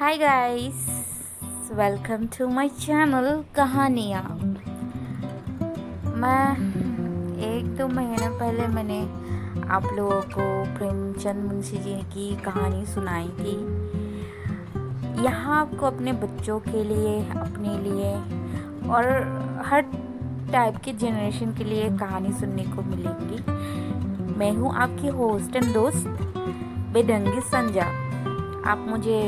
Hi guys welcome to my channel कहानियाँ मैं एक दो महीने पहले मैंने आप लोगों को प्रेमचंद मुंशी जी की कहानी सुनाई थी। यहाँ आपको अपने बच्चों के लिए, अपने लिए और हर टाइप के जनरेशन के लिए कहानी सुनने को मिलेगी। मैं हूँ आपकी होस्ट एंड दोस्त बेडंगी संजा। आप मुझे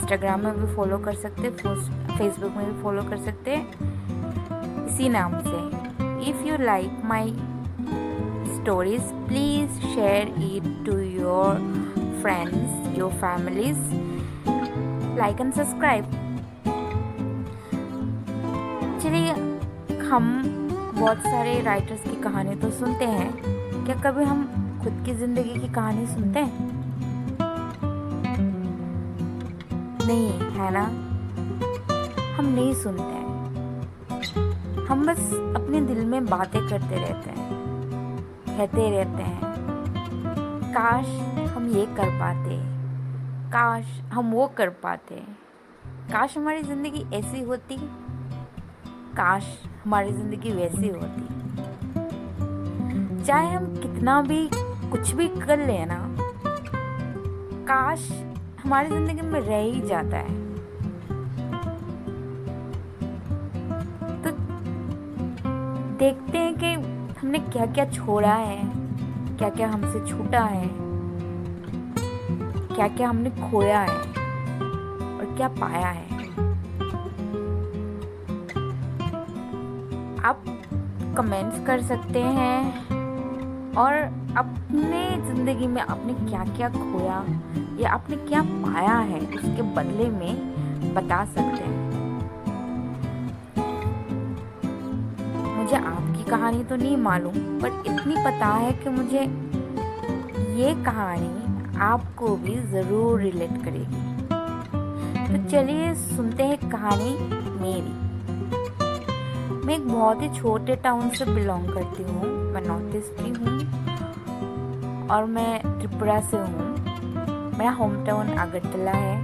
इंस्टाग्राम में भी फॉलो कर सकते हैं फेसबुक में भी फॉलो कर सकते हैं। इसी नाम से। If you like my stories please share it to your friends your families like and subscribe चलिए हम बहुत सारे राइटर्स की कहानी तो सुनते हैं। क्या कभी हम खुद की ज़िंदगी की कहानी सुनते हैं? नहीं, है ना? हम नहीं सुनते हैं। हम बस अपने दिल में बातें करते रहते हैं, कहते रहते हैं, काश हम ये कर पाते, काश हम वो कर पाते। काश हमारी ज़िंदगी ऐसी होती, काश हमारी ज़िंदगी वैसी होती। चाहे हम कितना भी कुछ भी कर लेना काश हमारी ज़िंदगी में रह ही जाता है। तो देखते हैं कि हमने क्या क्या छोड़ा है क्या क्या हमसे छूटा है क्या क्या हमने खोया है और क्या पाया है। आप कमेंट्स कर सकते हैं और अपने ज़िंदगी में आपने क्या क्या खोया या आपने क्या पाया है, उसके बदले में बता सकते हैं। मुझे आपकी कहानी तो नहीं मालूम, पर इतनी पता है कि मुझे ये कहानी आपको भी ज़रूर रिलेट करेगी। तो चलिए सुनते हैं कहानी मेरी। मैं एक बहुत ही छोटे टाउन से बिलोंग करती हूँ, मैं नॉर्थ ईस्ट की हूँ। और मैं त्रिपुरा से हूँ। मेरा होम टाउन अगरतला है।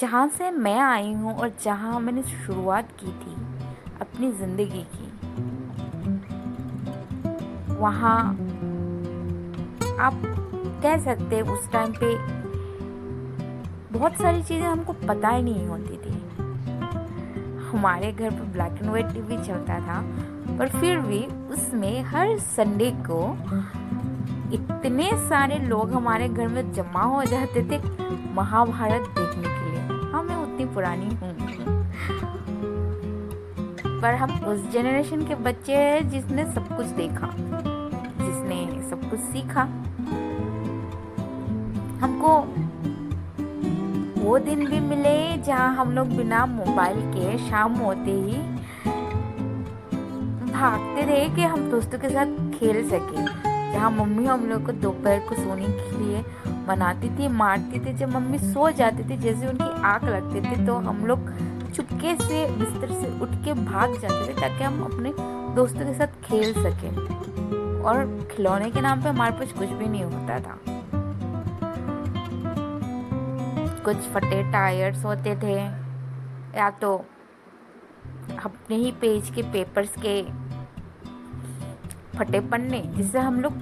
जहाँ से मैं आई हूँ और जहाँ मैंने शुरुआत की थी अपनी ज़िंदगी की, वहाँ आप कह सकते उस टाइम पे बहुत सारी चीज़ें हमको पता ही नहीं होती थी। हमारे घर पर ब्लैक एंड व्हाइट टीवी चलता था पर फिर भी उसमें हर संडे को इतने सारे लोग हमारे घर में जमा हो जाते थे महाभारत देखने के लिए। हाँ मैं उतनी पुरानी हूँ। पर हम उस जनरेशन के बच्चे हैं जिसने सब कुछ देखा, जिसने सब कुछ सीखा। हमको वो दिन भी मिले जहाँ हम लोग बिना मोबाइल के शाम होते ही भागते रहे कि हम दोस्तों के साथ खेल सके। जहाँ मम्मी हम लोग को दोपहर को सोने के लिए मनाती थी, मारती थी, जब मम्मी सो जाती थी, जैसे उनकी आँख लगती थी तो हम लोग चुपके से, बिस्तर से उठ के भाग जाते थे ताकि हम अपने दोस्तों के साथ खेल सकें। और खिलौने के नाम पे हमारे पास कुछ भी नहीं होता था। कुछ फटे टायर्स होते थे, या तो अपने ही पेज के पेपर्स के फटे पन्ने जिससे हम लोग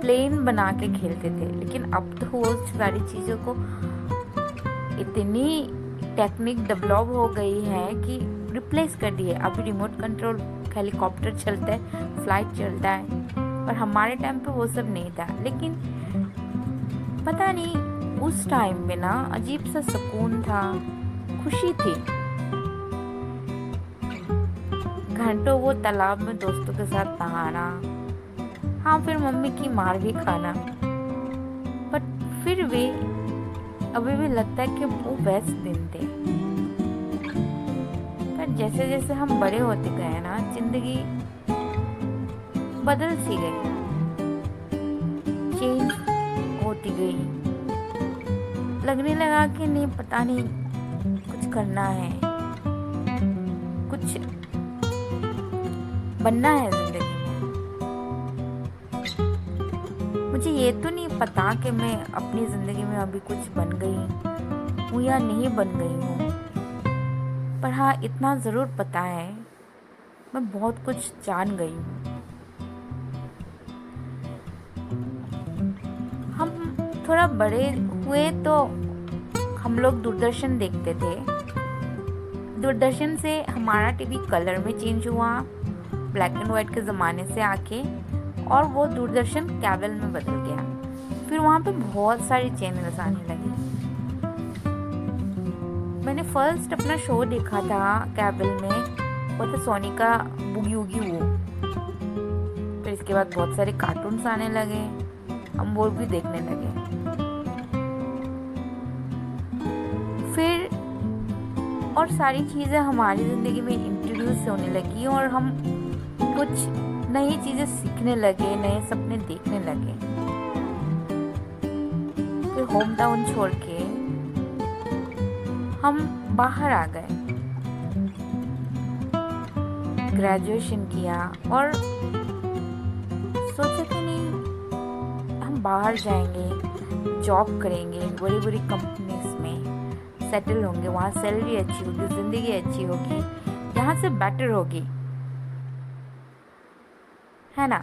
प्लेन बना के खेलते थे। लेकिन अब तो वो सारी चीज़ों को इतनी टेक्निक डेवलप हो गई है कि रिप्लेस कर दिए। अभी रिमोट कंट्रोल हेलीकॉप्टर चलता है फ़्लाइट चलता है, और हमारे टाइम पे वो सब नहीं था। लेकिन पता नहीं, उस टाइम में ना अजीब सा सुकून था, खुशी थी। घंटों वो तालाब में दोस्तों के साथ नहाना हाँ फिर मम्मी की मार भी खाना। बट फिर भी, अभी भी लगता है कि वो बेस्ट दिन थे। पर जैसे जैसे हम बड़े होते गए ना, ज़िंदगी बदल सी गई। चेंज होती गई। लगने लगा कि नहीं, पता नहीं कुछ करना है। बनना है ज़िंदगी में। मुझे ये तो नहीं पता कि मैं अपनी ज़िंदगी में अभी कुछ बन गई हूँ या नहीं बन गई हूँ। पर हाँ इतना ज़रूर पता है, मैं बहुत कुछ जान गई हूँ। हम थोड़ा बड़े हुए तो हम लोग दूरदर्शन देखते थे। दूरदर्शन से हमारा टीवी कलर में चेंज हुआ ब्लैक एंड वाइट के ज़माने से आके और वो दूरदर्शन कैबल में बदल गया। फिर वहाँ पे बहुत सारे चैनल्स आने लगे। मैंने फ़र्स्ट अपना शो देखा था कैबल में, वो था सोनी का बुगी वो। फिर इसके बाद बहुत सारे कार्टून्स आने लगे, हम वो भी देखने लगे। फिर और सारी चीज़ें हमारी ज़िंदगी में इंट्रोड्यूस होने लगी और हम कुछ नई चीज़ें सीखने लगे, नए सपने देखने लगे। फिर होम टाउन छोड़ के हम बाहर आ गए। ग्रेजुएशन किया और सोचा कि नहीं, हम बाहर जाएँगे जॉब करेंगे, बड़ी बड़ी कंपनीज़ में सेटल होंगे, वहाँ सैलरी अच्छी होगी, ज़िंदगी अच्छी होगी, यहाँ से बेटर होगी। है ना?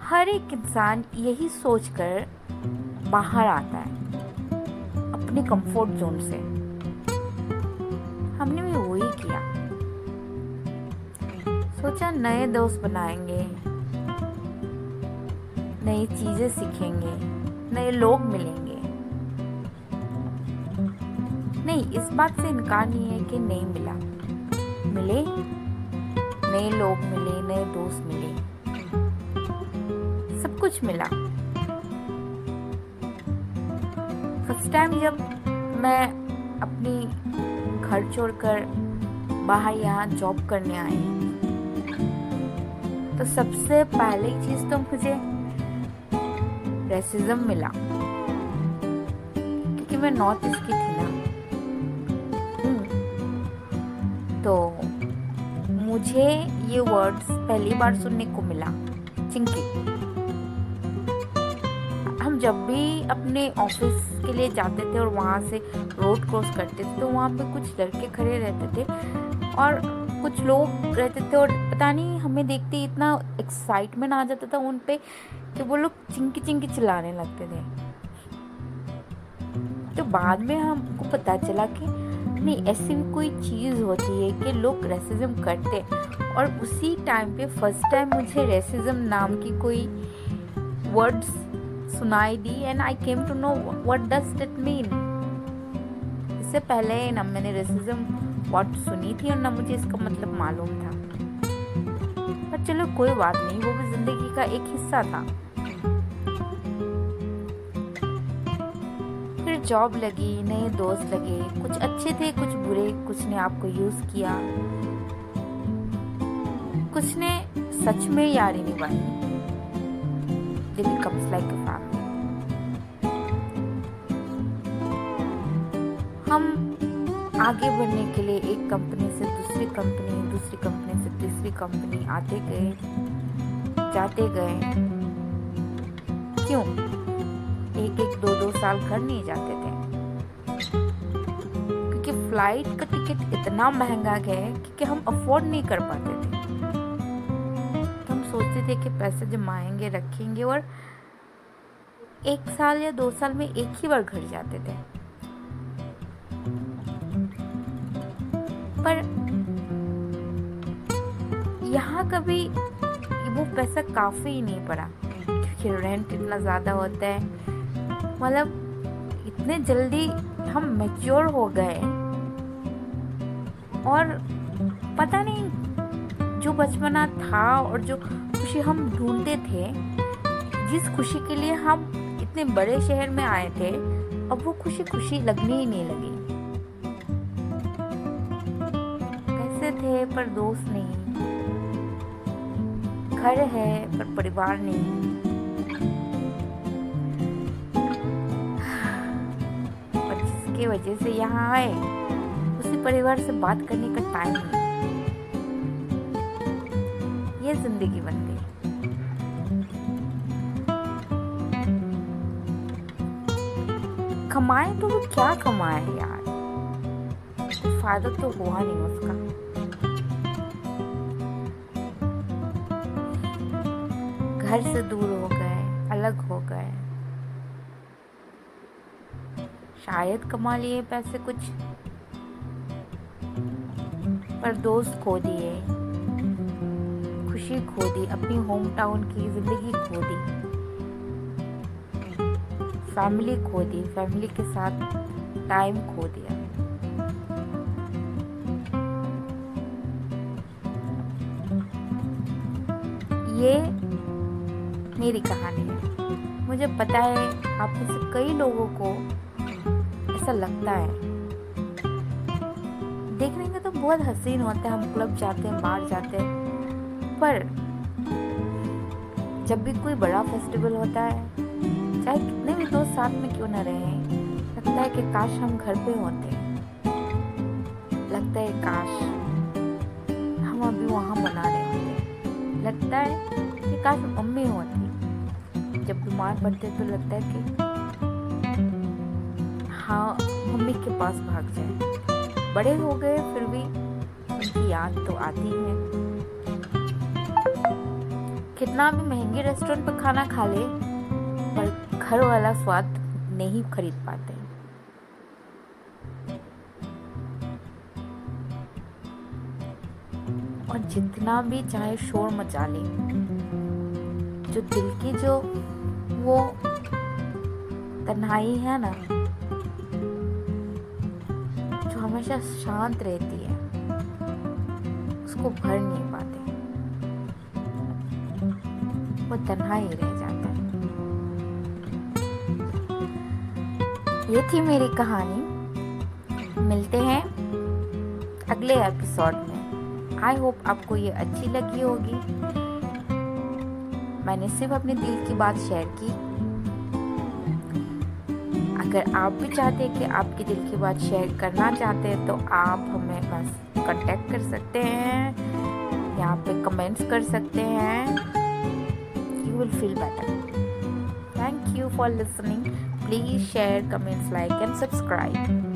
हर एक इंसान यही सोचकर बाहर आता है, अपने कंफर्ट जोन से। हमने भी वही किया। सोचा नए दोस्त बनाएँगे, नई चीज़ें सीखेंगे, नए लोग मिलेंगे। नहीं, इस बात से इनकार नहीं है कि नहीं मिला। मिले नए लोग मिले, नए दोस्त मिले। सब कुछ मिला। फ़र्स्ट टाइम जब मैं अपनी घर छोड़कर बाहर यहाँ जॉब करने आई तो सबसे पहले चीज़ तो मुझे रेसिज्म मिला। क्योंकि मैं नॉर्थ ईस्ट की थी ना। हम्म। तो मुझे ये वर्ड्स पहली बार सुनने को मिला। चिंकी। हम जब भी अपने ऑफ़िस के लिए जाते थे और वहाँ से रोड क्रॉस करते थे तो वहाँ पे कुछ लड़के खड़े रहते थे और कुछ लोग रहते थे और पता नहीं, हमें देखते इतना एक्साइटमेंट आ जाता था उन पे कि वो लोग चिंकी चिंकी चिल्लाने लगते थे। तो बाद में हमको पता चला कि नहीं ऐसी भी कोई चीज़ होती है कि लोग रेसिज्म करते हैं। और उसी टाइम पे फ़र्स्ट टाइम मुझे रेसिज्म नाम की कोई वर्ड्स सुनाई दी and I came to know what does it mean इससे पहले ना मैंने रेसिज्म वर्ड सुनी थी और ना मुझे इसका मतलब मालूम था। पर चलो कोई बात नहीं, वो भी ज़िंदगी का एक हिस्सा था। जॉब लगी, नए दोस्त लगे, कुछ अच्छे थे, कुछ बुरे, कुछ ने आपको यूज़ किया। कुछ ने सच में यारी निभाई। like a family हम आगे बढ़ने के लिए एक कंपनी से दूसरी कंपनी दूसरी कंपनी से तीसरी कंपनी आते गए, जाते गए। क्यों? एक एक दो दो साल घर नहीं जाते थे। क्योंकि फ़्लाइट का टिकट इतना महँगा है कि हम अफोर्ड नहीं कर पाते थे। तो हम सोचते थे कि पैसे जमाएँगे, रखेंगे और एक साल या दो साल में एक ही बार घर जाते थे। पर यहाँ कभी वो पैसा काफ़ी ही नहीं पड़ा, क्योंकि रेंट इतना ज़्यादा होता है। मतलब इतने जल्दी हम मेच्योर हो गए। और पता नहीं, जो बचपना था और जो खुशी हम ढूंढते थे, जिस खुशी के लिए हम इतने बड़े शहर में आए थे, अब वो खुशी खुशी लगने ही नहीं लगी। पैसे थे पर दोस्त नहीं। घर है पर परिवार नहीं। की वजह से यहाँ आए। उसी परिवार से बात करने का टाइम नहीं ये ज़िंदगी बन गई। कमाए तो वो क्या कमाए यार? फ़ायदा तो हुआ नहीं उसका। घर से दूर हो गए, अलग हो शायद कमा लिए पैसे कुछ। पर दोस्त खो दिए। खुशी खो दी, अपनी होम टाउन की ज़िंदगी खो दी। फैमिली खो दी फैमिली के साथ टाइम खो दिया। ये मेरी कहानी है। मुझे पता है आप में से कई लोगों को ऐसा लगता है। देखने में तो बहुत हसीन होता है, हम क्लब जाते हैं, बाहर जाते हैं, पर जब भी कोई बड़ा फेस्टिवल होता है, चाहे कितने भी दोस्त साथ में क्यों ना रहे, लगता है कि काश हम घर पे होते। लगता है काश हम अभी वहाँ मना रहे होते। लगता है कि काश मम्मी होती। जब बीमार पड़ते तो लगता है कि हाँ मम्मी के पास भाग जाए। बड़े हो गए, फिर भी उनकी याद तो आती है। कितना भी महँगे रेस्टोरेंट पर खाना खा ले, पर घर वाला स्वाद नहीं खरीद पाते। और जितना भी चाहे शोर मचा ले, जो दिल की जो वो तन्हाई है ना हमेशा शांत रहती है। उसको भर नहीं पाते। वो तन्हाई रह जाता है। ये थी मेरी कहानी। मिलते हैं अगले एपिसोड में। आई होप आपको ये अच्छी लगी होगी। मैंने सिर्फ़ अपने दिल की बात शेयर की। अगर आप भी चाहते हैं कि आपके दिल की बात शेयर करना चाहते हैं तो आप हमें बस कांटेक्ट कर सकते हैं। यहाँ पे कमेंट्स कर सकते हैं। You will feel better thank you for listening please share comments like and subscribe